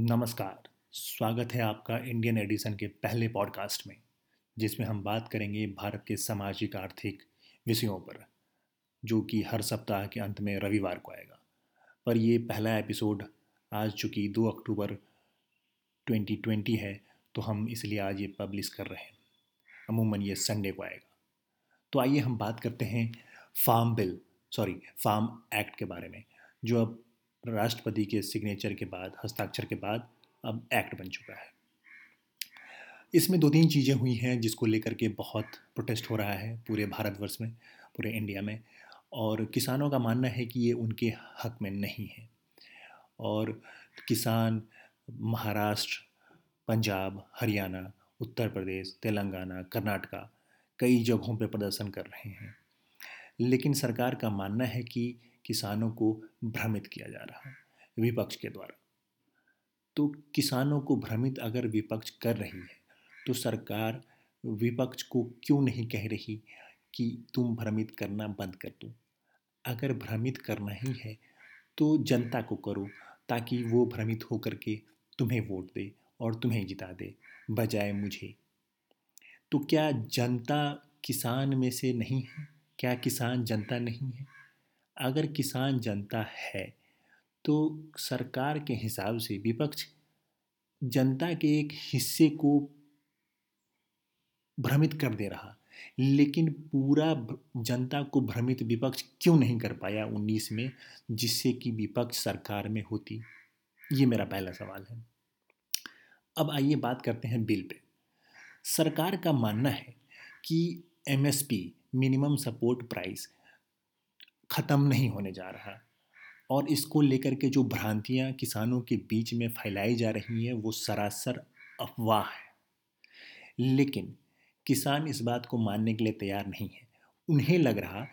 नमस्कार। स्वागत है आपका इंडियन एडिशन के पहले पॉडकास्ट में, जिसमें हम बात करेंगे भारत के सामाजिक, आर्थिक विषयों पर, जो कि हर सप्ताह के अंत में रविवार को आएगा। पर ये पहला एपिसोड आज चूँकि 2 अक्टूबर 2020 है तो हम इसलिए आज ये पब्लिश कर रहे हैं। अमूमन ये संडे को आएगा। तो आइए हम बात करते हैं farm bill sorry farm act के बारे में, जो अब राष्ट्रपति के सिग्नेचर के बाद, हस्ताक्षर के बाद अब एक्ट बन चुका है। इसमें दो तीन चीज़ें हुई हैं जिसको लेकर के बहुत प्रोटेस्ट हो रहा है पूरे भारतवर्ष में, पूरे इंडिया में, और किसानों का मानना है कि ये उनके हक में नहीं है। और किसान महाराष्ट्र, पंजाब, हरियाणा, उत्तर प्रदेश, तेलंगाना, कर्नाटका कई जगहों पर प्रदर्शन कर रहे हैं। लेकिन सरकार का मानना है कि किसानों को भ्रमित किया जा रहा है, विपक्ष के द्वारा। तो किसानों को भ्रमित अगर विपक्ष कर रही है तो सरकार विपक्ष को क्यों नहीं कह रही कि तुम भ्रमित करना बंद कर दो? अगर भ्रमित करना ही है तो जनता को करो, ताकि वो भ्रमित होकर के तुम्हें वोट दे और तुम्हें जिता दे, बजाय मुझे। तो क्या जनता किसान में से नहीं है? क्या किसान जनता नहीं है? अगर किसान जनता है तो सरकार के हिसाब से विपक्ष जनता के एक हिस्से को भ्रमित कर दे रहा। लेकिन पूरा जनता को भ्रमित विपक्ष क्यों नहीं कर पाया उन्नीस में, जिससे कि विपक्ष सरकार में होती? ये मेरा पहला सवाल है। अब आइए बात करते हैं बिल पे। सरकार का मानना है कि एमएसपी मिनिमम सपोर्ट प्राइस ख़त्म नहीं होने जा रहा। और इसको लेकर के जो भ्रांतियाँ किसानों के बीच में फैलाई जा रही हैं, वो सरासर अफवाह है। लेकिन किसान इस बात को मानने के लिए तैयार नहीं है। उन्हें लग रहा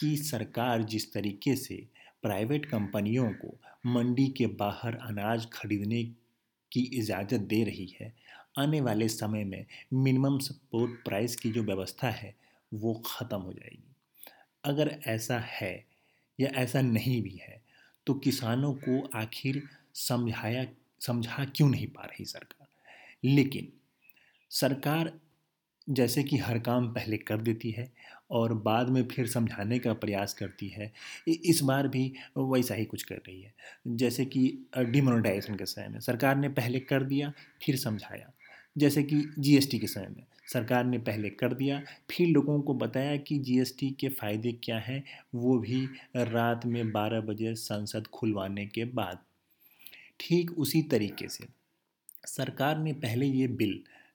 कि सरकार जिस तरीके से प्राइवेट कंपनियों को मंडी के बाहर अनाज खरीदने की इजाज़त दे रही है, आने वाले समय में मिनिमम सपोर्ट प्राइस की जो व्यवस्था है, वो ख़त्म हो जाएगी। अगर ऐसा है या ऐसा नहीं भी है तो किसानों को आखिर समझाया, समझा क्यों नहीं पा रही सरकार? लेकिन सरकार जैसे कि हर काम पहले कर देती है और बाद में फिर समझाने का प्रयास करती है इस बार भी वैसा ही कुछ कर रही है। जैसे कि डिमोनेटाइजेशन के समय में सरकार ने पहले कर दिया, फिर समझाया। जैसे कि जीएसटी के समय में। सरकार ने पहले कर दिया फिर लोगों को बताया कि जीएसटी के फ़ायदे क्या हैं वो भी रात में 12 बजे संसद खुलवाने के बाद। ठीक उसी तरीके से सरकार ने पहले ये बिल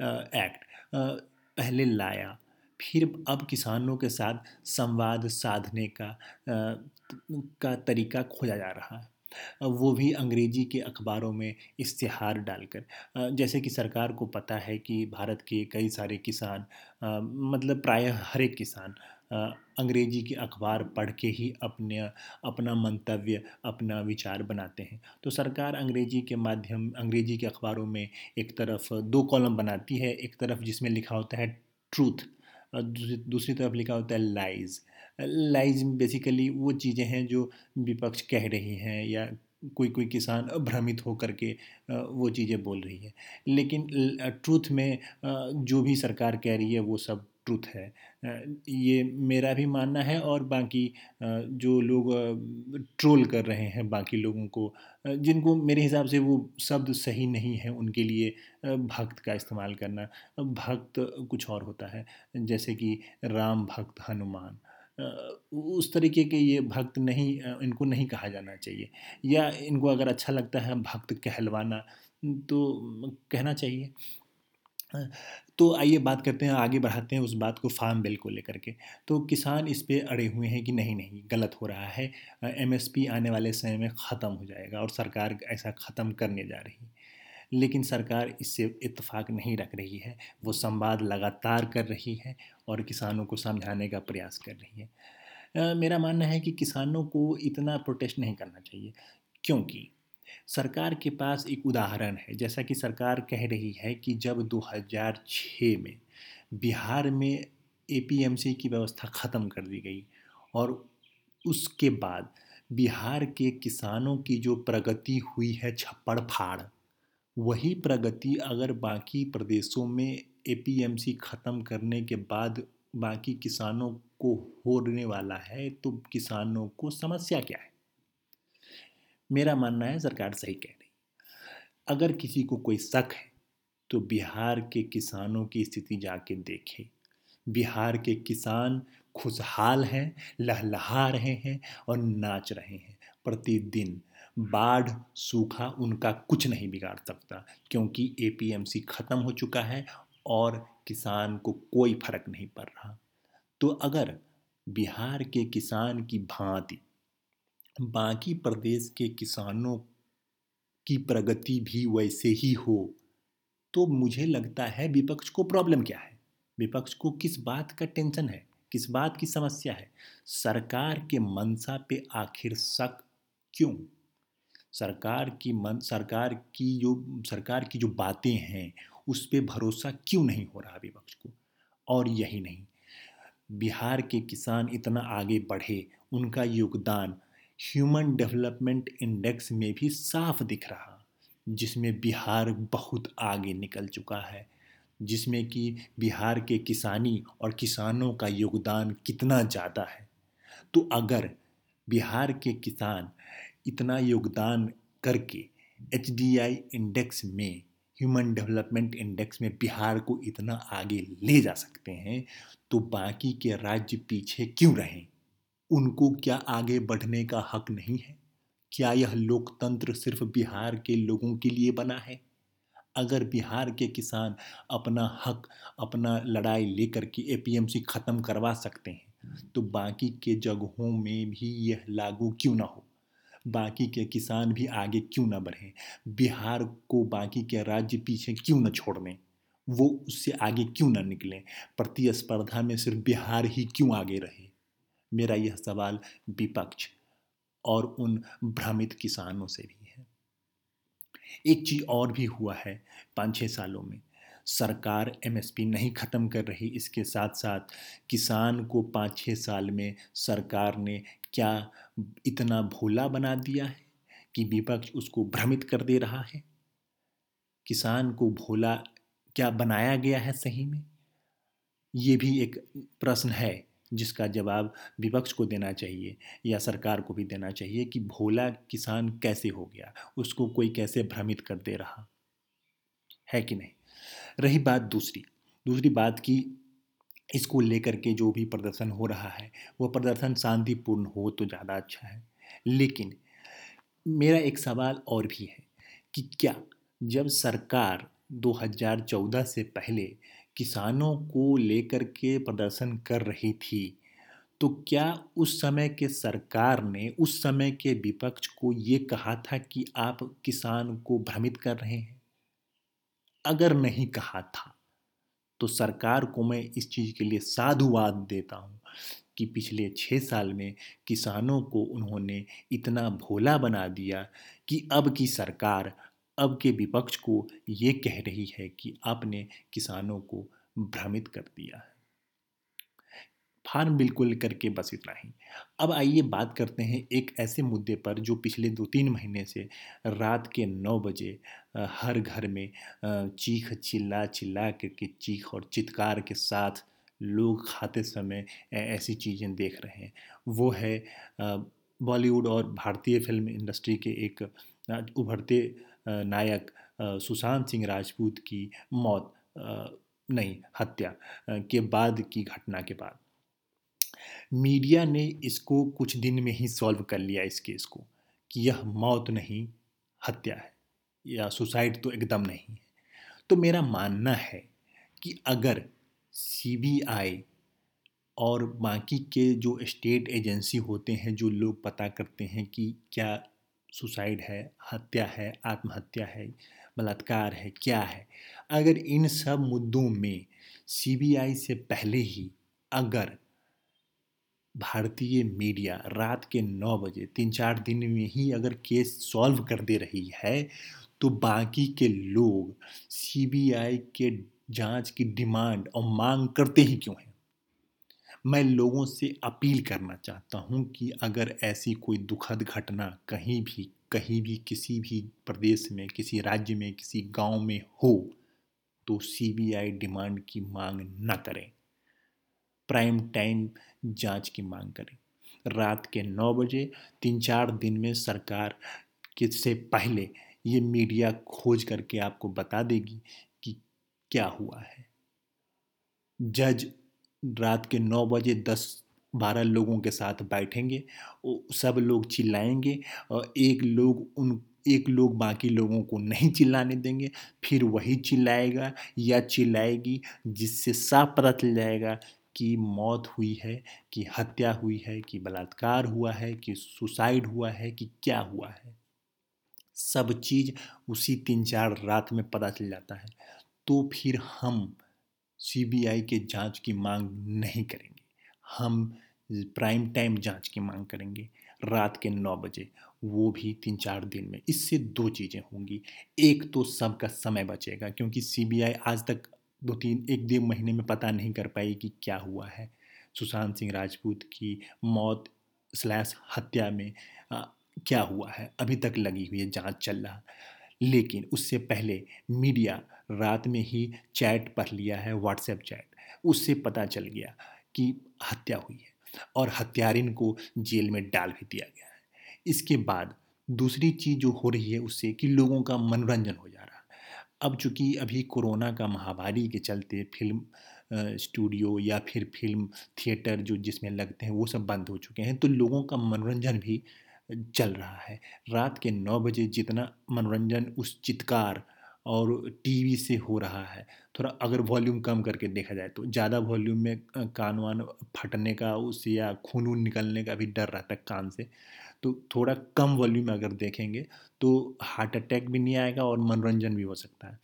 एक्ट पहले लाया। फिर अब किसानों के साथ संवाद साधने का आ, का तरीका खोजा जा रहा है। वो भी अंग्रेज़ी के अखबारों में इश्तहार डालकर। जैसे कि सरकार को पता है कि भारत के कई सारे किसान मतलब प्रायः हर एक किसान अंग्रेज़ी के अखबार पढ़ के ही अपने, अपना मंतव्य, अपना विचार बनाते हैं। तो सरकार अंग्रेज़ी के माध्यम, अंग्रेज़ी के अखबारों में एक तरफ़ दो कॉलम बनाती है, एक तरफ़ जिसमें लिखा होता है ट्रूथ दूसरी तरफ़ लिखा होता है लाइज़। लाइज बेसिकली वो चीज़ें हैं जो विपक्ष कह रही हैं या कोई कोई किसान भ्रमित होकर के वो चीज़ें बोल रही है। लेकिन ट्रूथ में जो भी सरकार कह रही है वो सब ट्रूथ है। ये मेरा भी मानना है और बाकी जो लोग ट्रोल कर रहे हैं बाकी लोगों को जिनको मेरे हिसाब से वो शब्द सही नहीं है उनके लिए भक्त का इस्तेमाल करना, भक्त कुछ और होता है। जैसे कि राम भक्त हनुमान। उस तरीके के ये भक्त नहीं इनको नहीं कहा जाना चाहिए। या इनको अगर अच्छा लगता है भक्त कहलवाना तो कहना चाहिए। तो आइए बात करते हैं, आगे बढ़ाते हैं उस बात को फार्म बिल को लेकर के। तो किसान इस पर अड़े हुए हैं कि नहीं नहीं, गलत हो रहा है। एमएसपी आने वाले समय में ख़त्म हो जाएगा और सरकार ऐसा ख़त्म करने जा रही है। लेकिन सरकार इससे इत्तेफाक नहीं रख रही है। वो संवाद लगातार कर रही है और किसानों को समझाने का प्रयास कर रही है। मेरा मानना है कि किसानों को इतना प्रोटेस्ट नहीं करना चाहिए, क्योंकि सरकार के पास एक उदाहरण है। जैसा कि सरकार कह रही है कि जब 2006 में बिहार में एपीएमसी की व्यवस्था ख़त्म कर दी गई और उसके बाद बिहार के किसानों की जो प्रगति हुई है छप्पड़ फाड़ वही प्रगति अगर बाकी प्रदेशों में एपीएमसी ख़त्म करने के बाद बाकी किसानों को होने वाला है तो किसानों को समस्या क्या है? मेरा मानना है सरकार सही कह रही अगर किसी को कोई शक है तो बिहार के किसानों की स्थिति जाके देखे। बिहार के किसान खुशहाल हैं, लहलहा रहे हैं और नाच रहे हैं। प्रतिदिन बाढ़ सूखा उनका कुछ नहीं बिगाड़ सकता, क्योंकि एपीएमसी ख़त्म हो चुका है और किसान को कोई फ़र्क नहीं पड़ रहा। तो अगर बिहार के किसान की भांति बाकी प्रदेश के किसानों की प्रगति भी वैसे ही हो तो मुझे लगता है विपक्ष को प्रॉब्लम क्या है? विपक्ष को किस बात का टेंशन है? किस बात की समस्या है? सरकार के मनसा पे आखिर शक क्यों? सरकार की मन, सरकार की जो, सरकार की जो बातें हैं, उस पर भरोसा क्यों नहीं हो रहा विपक्ष को? और यही नहीं। बिहार के किसान इतना आगे बढ़े, उनका योगदान ह्यूमन डेवलपमेंट इंडेक्स में भी साफ़ दिख रहा, जिसमें बिहार बहुत आगे निकल चुका है, जिसमें कि बिहार के किसानी और किसानों का योगदान कितना ज़्यादा है। तो अगर बिहार के किसान इतना योगदान करके एचडीआई इंडेक्स में, ह्यूमन डेवलपमेंट इंडेक्स में बिहार को इतना आगे ले जा सकते हैं तो बाकी के राज्य पीछे क्यों रहें? उनको क्या आगे बढ़ने का हक नहीं है? क्या यह लोकतंत्र सिर्फ़ बिहार के लोगों के लिए बना है? अगर बिहार के किसान अपना हक, अपना लड़ाई लेकर के एपीएमसी ख़त्म करवा सकते हैं तो बाकी के जगहों में भी यह लागू क्यों ना हो? बाकी के किसान भी आगे क्यों ना बढ़ें? बिहार को बाकी के राज्य पीछे क्यों ना छोड़ दें वो उससे आगे क्यों ना निकलें? प्रतिस्पर्धा में सिर्फ़ बिहार ही क्यों आगे रहे? मेरा यह सवाल विपक्ष और उन भ्रमित किसानों से भी है। एक चीज़ और भी हुआ है पाँच छः सालों में। सरकार एमएसपी नहीं ख़त्म कर रही इसके साथ साथ किसान को पाँच छः साल में सरकार ने क्या इतना भोला बना दिया है कि विपक्ष उसको भ्रमित कर दे रहा है? किसान को भोला क्या बनाया गया है सही में? ये भी एक प्रश्न है जिसका जवाब विपक्ष को देना चाहिए या सरकार को भी देना चाहिए कि भोला किसान कैसे हो गया? उसको कोई कैसे भ्रमित कर दे रहा? है कि नहीं? रही बात दूसरी। दूसरी बात की इसको लेकर के जो भी प्रदर्शन हो रहा है, वो प्रदर्शन शांतिपूर्ण हो तो ज़्यादा अच्छा है। लेकिन मेरा एक सवाल और भी है कि क्या जब सरकार 2014 से पहले किसानों को लेकर के प्रदर्शन कर रही थी तो क्या उस समय के सरकार ने, उस समय के विपक्ष को ये कहा था कि आप किसान को भ्रमित कर रहे हैं? अगर नहीं कहा था तो सरकार को मैं इस चीज़ के लिए साधुवाद देता हूँ कि पिछले छः साल में किसानों को उन्होंने इतना भोला बना दिया कि अब की सरकार, अब के विपक्ष को ये कह रही है कि आपने किसानों को भ्रमित कर दिया है। फार्म बिल्कुल करके बस इतना ही। अब आइए बात करते हैं एक ऐसे मुद्दे पर जो पिछले दो तीन महीने से रात के नौ बजे हर घर में चीख चिल्ला चिल्ला करके चीख और चित्कार के साथ लोग खाते समय ऐसी चीज़ें देख रहे हैं। वो है बॉलीवुड और भारतीय फ़िल्म इंडस्ट्री के एक उभरते नायक सुशांत सिंह राजपूत की मौत नहीं, हत्या के बाद की घटना के बाद। मीडिया ने इसको कुछ दिन में ही सॉल्व कर लिया इस केस को, कि यह मौत नहीं, हत्या है, या सुसाइड तो एकदम नहीं है। तो मेरा मानना है कि अगर सीबीआई और बाकी के जो स्टेट एजेंसी होते हैं, जो लोग पता करते हैं कि क्या सुसाइड है, हत्या है, आत्महत्या है, बलात्कार है, क्या है, अगर इन सब मुद्दों में सीबीआई से पहले ही अगर भारतीय मीडिया रात के नौ बजे, तीन चार दिन में ही अगर केस सॉल्व कर दे रही है तो बाकी के लोग सीबीआई के जाँच की डिमांड और मांग करते ही क्यों हैं? मैं लोगों से अपील करना चाहता हूँ कि अगर ऐसी कोई दुखद घटना कहीं भी कहीं भी किसी भी प्रदेश में, किसी राज्य में, किसी गाँव में हो तो सीबीआई डिमांड की मांग न करें। प्राइम टाइम जाँच की मांग करें। रात के नौ बजे तीन चार दिन में सरकार के से पहले ये मीडिया खोज करके आपको बता देगी कि क्या हुआ है। जज रात के नौ बजे दस बारह लोगों के साथ बैठेंगे सब लोग चिल्लाएँगे, और एक लोग उन, एक लोग बाकी लोगों को नहीं चिल्लाने देंगे, फिर वही चिल्लाएगा या चिल्लाएगी जिससे साफ़ पता चल जाएगा कि मौत हुई है, कि हत्या हुई है, कि बलात्कार हुआ है, कि सुसाइड हुआ है, कि क्या हुआ है। सब चीज़ उसी तीन चार रात में पता चल जाता है। तो फिर हम सीबीआई के जाँच की मांग नहीं करेंगे। हम प्राइम टाइम जाँच की मांग करेंगे रात के नौ बजे। वो भी तीन चार दिन में। इससे दो चीज़ें होंगी। एक तो सबका समय बचेगा, क्योंकि सीबीआई आज तक दो तीन एक डेढ़ महीने में पता नहीं कर पाई कि क्या हुआ है। सुशांत सिंह राजपूत की मौत स्लैश हत्या में आ, क्या हुआ है? अभी तक लगी हुई है जाँच चल रहा। लेकिन उससे पहले मीडिया रात में ही चैट पढ़ लिया है व्हाट्सएप चैट। उससे पता चल गया कि हत्या हुई है और हत्यारिन को जेल में डाल भी दिया गया है। इसके बाद दूसरी चीज़ जो हो रही है उससे कि लोगों का मनोरंजन हो जा रहा है। अब चूँकि अभी कोरोना का महामारी के चलते फ़िल्म स्टूडियो या फिर फ़िल्म थिएटर जो जिसमें लगते हैं वो सब बंद हो चुके हैं तो लोगों का मनोरंजन भी चल रहा है। रात के नौ बजे जितना मनोरंजन उस चित्कार और टीवी से हो रहा है, थोड़ा अगर वॉल्यूम कम करके देखा जाए तो। ज़्यादा वॉल्यूम में कान वान फटने का उससे या खून वून निकलने का भी डर रहता है कान से। तो थोड़ा कम वॉल्यूम अगर देखेंगे तो हार्ट अटैक भी नहीं आएगा और मनोरंजन भी हो सकता है।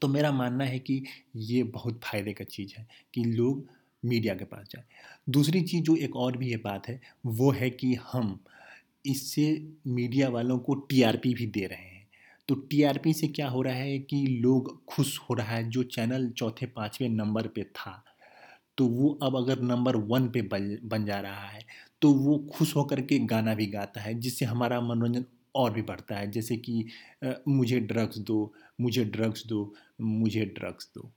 तो मेरा मानना है कि ये बहुत फ़ायदे का चीज़ है कि लोग मीडिया के पास जाए। दूसरी चीज़ जो एक और भी ये बात है, वो है कि हम इससे मीडिया वालों को टीआरपी भी दे रहे हैं। तो टीआरपी से क्या हो रहा है कि लोग खुश हो रहा है, जो चैनल चौथे पाँचवें नंबर पे था तो वो अब अगर नंबर वन पे बन जा रहा है तो वो खुश होकर के गाना भी गाता है, जिससे हमारा मनोरंजन और भी बढ़ता है। जैसे कि मुझे ड्रग्स दो, मुझे ड्रग्स दो, मुझे ड्रग्स दो।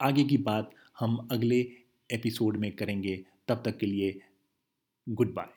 आगे की बात हम अगले एपिसोड में करेंगे। तब तक के लिए गुड बाय